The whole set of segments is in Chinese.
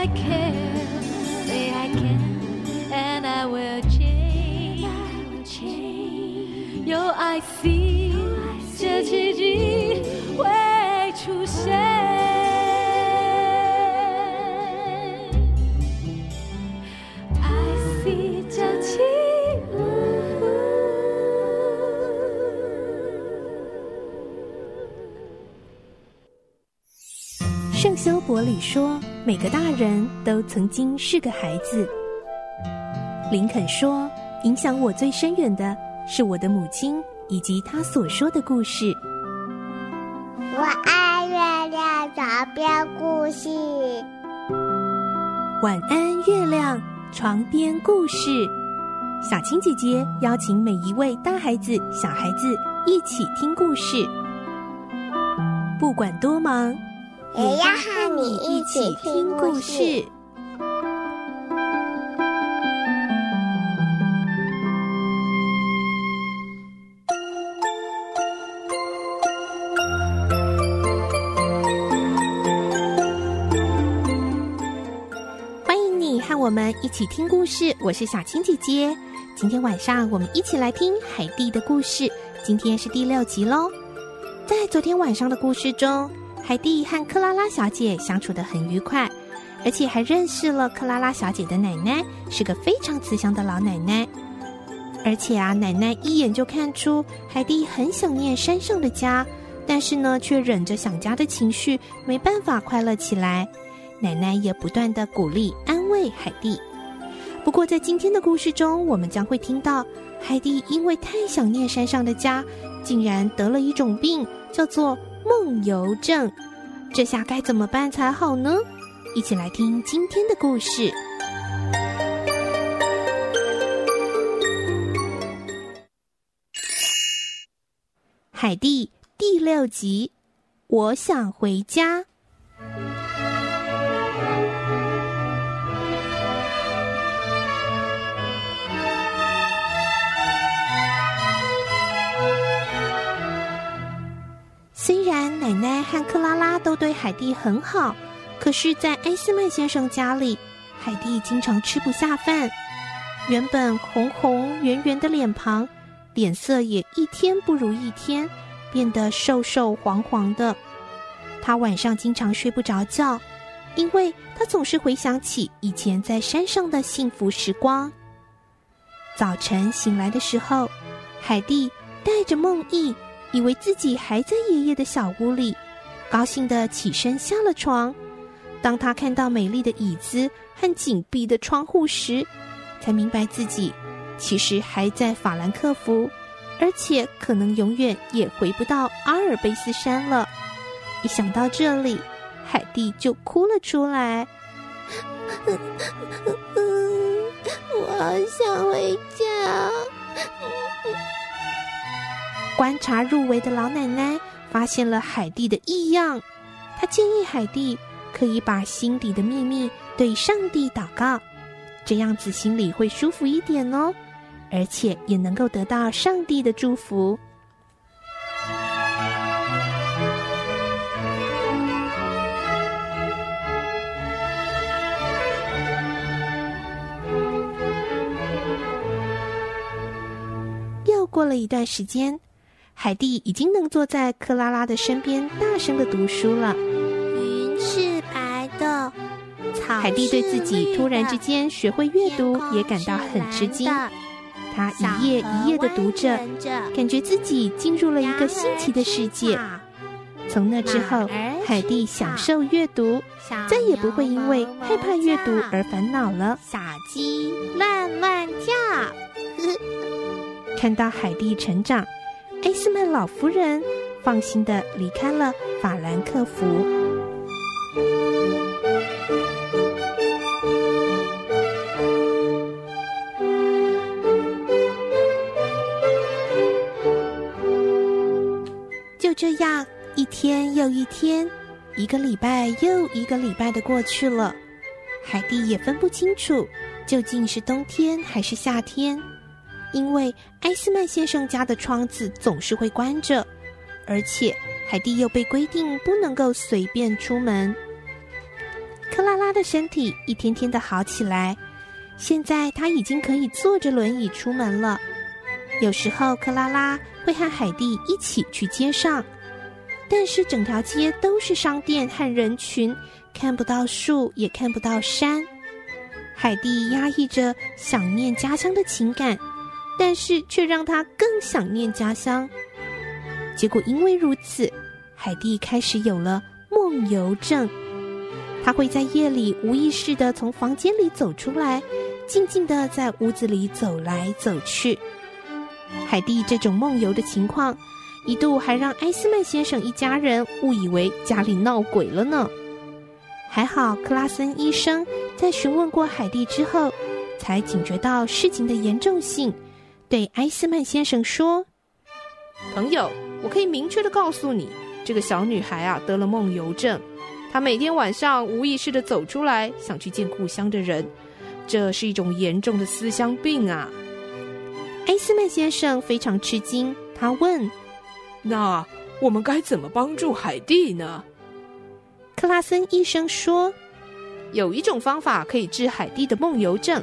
I can, say I can, and I will change. 有爱 see，这奇迹会出现。圣修伯里说：“每个大人都曾经是个孩子。”林肯说：“影响我最深远的是我的母亲以及她所说的故事。”我爱月亮床边故事。晚安，月亮床边故事。小青姐姐邀请每一位大孩子、小孩子一起听故事，不管多忙。也要和你一起听故事。欢迎你和我们一起听故事，我是小青姐姐。今天晚上我们一起来听海蒂的故事，今天是第六集喽。在昨天晚上的故事中，海蒂和克拉拉小姐相处得很愉快，而且还认识了克拉拉小姐的奶奶，是个非常慈祥的老奶奶。而且啊，奶奶一眼就看出海蒂很想念山上的家，但是呢，却忍着想家的情绪，没办法快乐起来。奶奶也不断地鼓励安慰海蒂。不过，在今天的故事中，我们将会听到海蒂因为太想念山上的家，竟然得了一种病，叫做。梦游症，这下该怎么办才好呢？一起来听今天的故事。海蒂第六集，我想回家。和克拉拉都对海蒂很好，可是，在埃斯曼先生家里，海蒂经常吃不下饭。原本红红圆圆的脸庞，脸色也一天不如一天，变得瘦瘦黄黄的。他晚上经常睡不着觉，因为他总是回想起以前在山上的幸福时光。早晨醒来的时候，海蒂带着梦意。以为自己还在爷爷的小屋里，高兴的起身下了床。当他看到美丽的椅子和紧闭的窗户时，才明白自己其实还在法兰克福，而且可能永远也回不到阿尔卑斯山了。一想到这里，海蒂就哭了出来。我好想回家。观察入围的老奶奶发现了海蒂的异样，他建议海蒂可以把心底的秘密对上帝祷告，这样子心里会舒服一点哦，而且也能够得到上帝的祝福。又过了一段时间。海蒂已经能坐在克拉拉的身边，大声的读书了。云是白的。海蒂对自己突然之间学会阅读也感到很吃惊。他一页一页的读着，感觉自己进入了一个新奇的世界。从那之后，海蒂享受阅读，再也不会因为害怕阅读而烦恼了。小鸡乱乱叫，看到海蒂成长。埃斯曼老夫人放心的离开了法兰克福。就这样，一天又一天，一个礼拜又一个礼拜的过去了，海蒂也分不清楚究竟是冬天还是夏天。因为埃斯曼先生家的窗子总是会关着，而且海蒂又被规定不能够随便出门。克拉拉的身体一天天的好起来，现在她已经可以坐着轮椅出门了。有时候，克拉拉会和海蒂一起去街上，但是整条街都是商店和人群，看不到树，也看不到山。海蒂压抑着想念家乡的情感，但是却让他更想念家乡。结果因为如此，海蒂开始有了梦游症。她会在夜里无意识的从房间里走出来，静静的在屋子里走来走去。海蒂这种梦游的情况，一度还让埃斯曼先生一家人误以为家里闹鬼了呢。还好克拉森医生在询问过海蒂之后，才警觉到事情的严重性，对埃斯曼先生说：“朋友，我可以明确的告诉你，这个小女孩啊得了梦游症。”她每天晚上无意识的走出来，想去见故乡的人，这是一种严重的思乡病啊！埃斯曼先生非常吃惊，他问：“那我们该怎么帮助海蒂呢？”克拉森医生说：“有一种方法可以治海蒂的梦游症，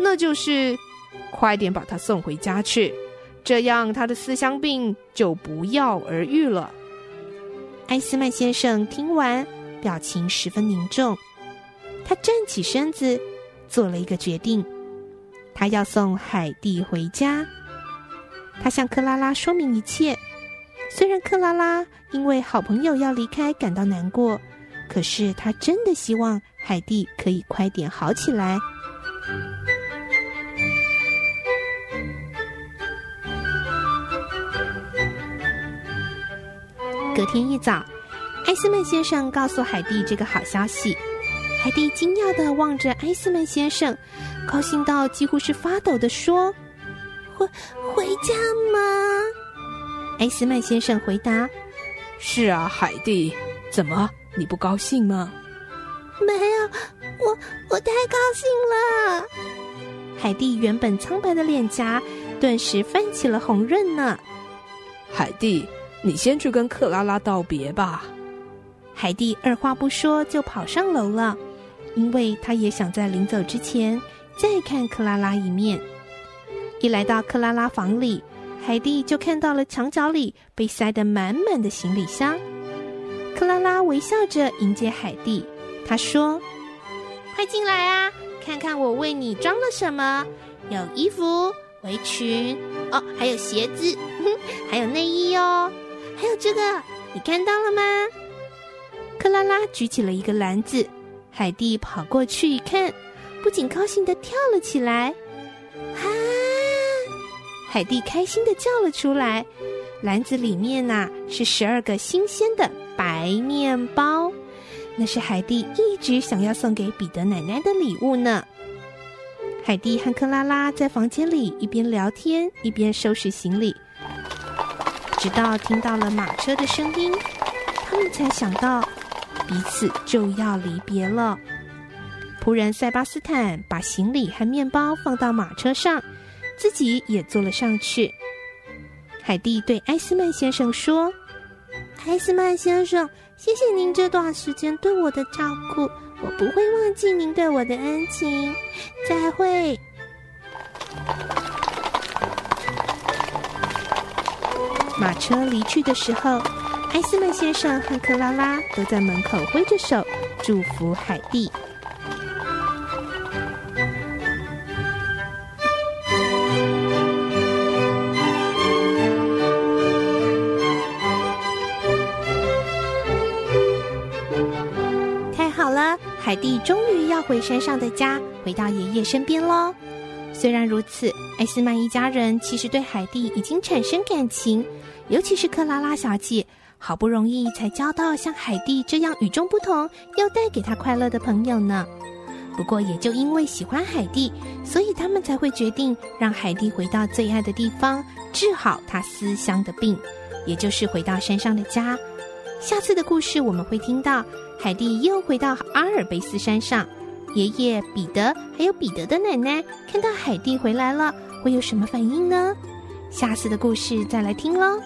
那就是快点把他送回家去，这样他的思乡病就不药而愈了。”埃斯曼先生听完。表情十分凝重，他站起身子，做了一个决定，他要送海蒂回家。他向克拉拉说明一切，虽然克拉拉因为好朋友要离开感到难过，可是他真的希望海蒂可以快点好起来。隔天一早。埃斯曼先生告诉海蒂这个好消息，海蒂惊讶地望着埃斯曼先生，高兴到几乎是发抖地说：“回回家吗？”埃斯曼先生回答：“是啊，海蒂，怎么你不高兴吗？”“没有，我我太高兴了。”海蒂原本苍白的脸颊顿时泛起了红润呢。海蒂，你先去跟克拉拉道别吧。海蒂二话不说就跑上楼了，因为他也想在临走之前再看克拉拉一面。一来到克拉拉房里，海蒂就看到了墙角里被塞得满满的行李箱。克拉拉微笑着迎接海蒂，她说：“快进来啊，看看我为你装了什么，有衣服、围裙，哦，还有鞋子，哼，还有内衣哦，还有这个，你看到了吗？”克拉拉举起了一个篮子，海蒂跑过去一看，不仅高兴地跳了起来。啊！海蒂开心地叫了出来。篮子里面呐、是十二个新鲜的白面包，那是海蒂一直想要送给彼得奶奶的礼物呢。海蒂和克拉拉在房间里一边聊天一边收拾行李，直到听到了马车的声音，他们才想到。彼此就要离别了。仆人塞巴斯坦把行李和面包放到马车上，自己也坐了上去。海蒂对埃斯曼先生说：“埃斯曼先生，谢谢您这段时间对我的照顾，我不会忘记您对我的恩情。再会。”马车离去的时候。埃斯曼先生和克拉拉都在门口挥着手祝福海蒂。太好了，海蒂终于要回山上的家，回到爷爷身边喽。虽然如此，埃斯曼一家人其实对海蒂已经产生感情，尤其是克拉拉小姐。好不容易才交到像海蒂这样与众不同又带给她快乐的朋友呢。不过也就因为喜欢海蒂，所以他们才会决定让海蒂回到最爱的地方，治好她思乡的病，也就是回到山上的家。下次的故事我们会听到海蒂又回到阿尔卑斯山上，爷爷彼得还有彼得的奶奶看到海蒂回来了，会有什么反应呢？下次的故事再来听喽。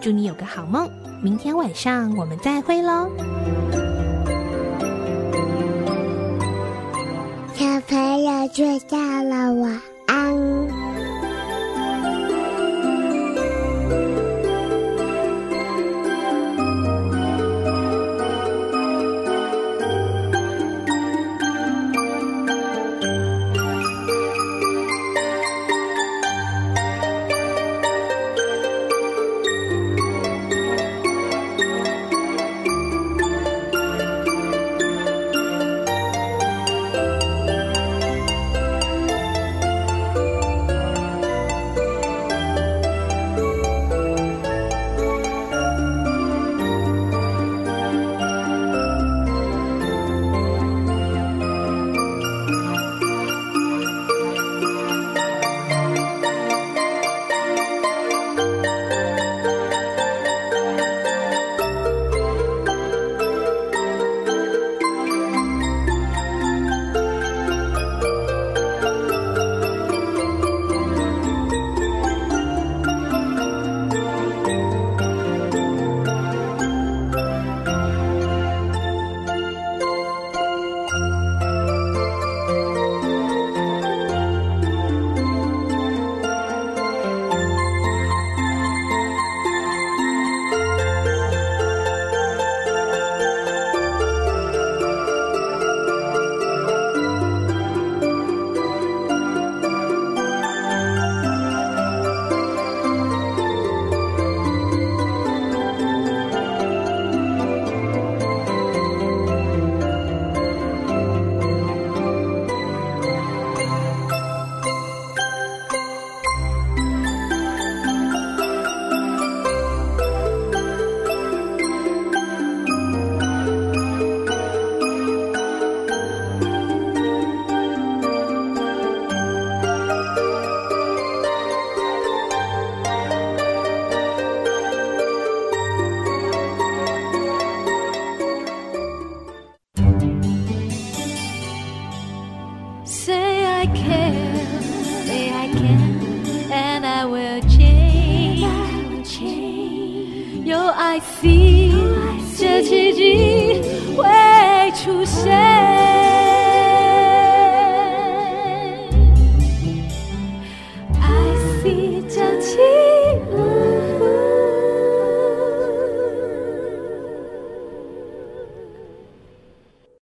祝你有个好梦，明天晚上我们再会喽。小朋友睡觉了，我 I see 这奇迹会出现。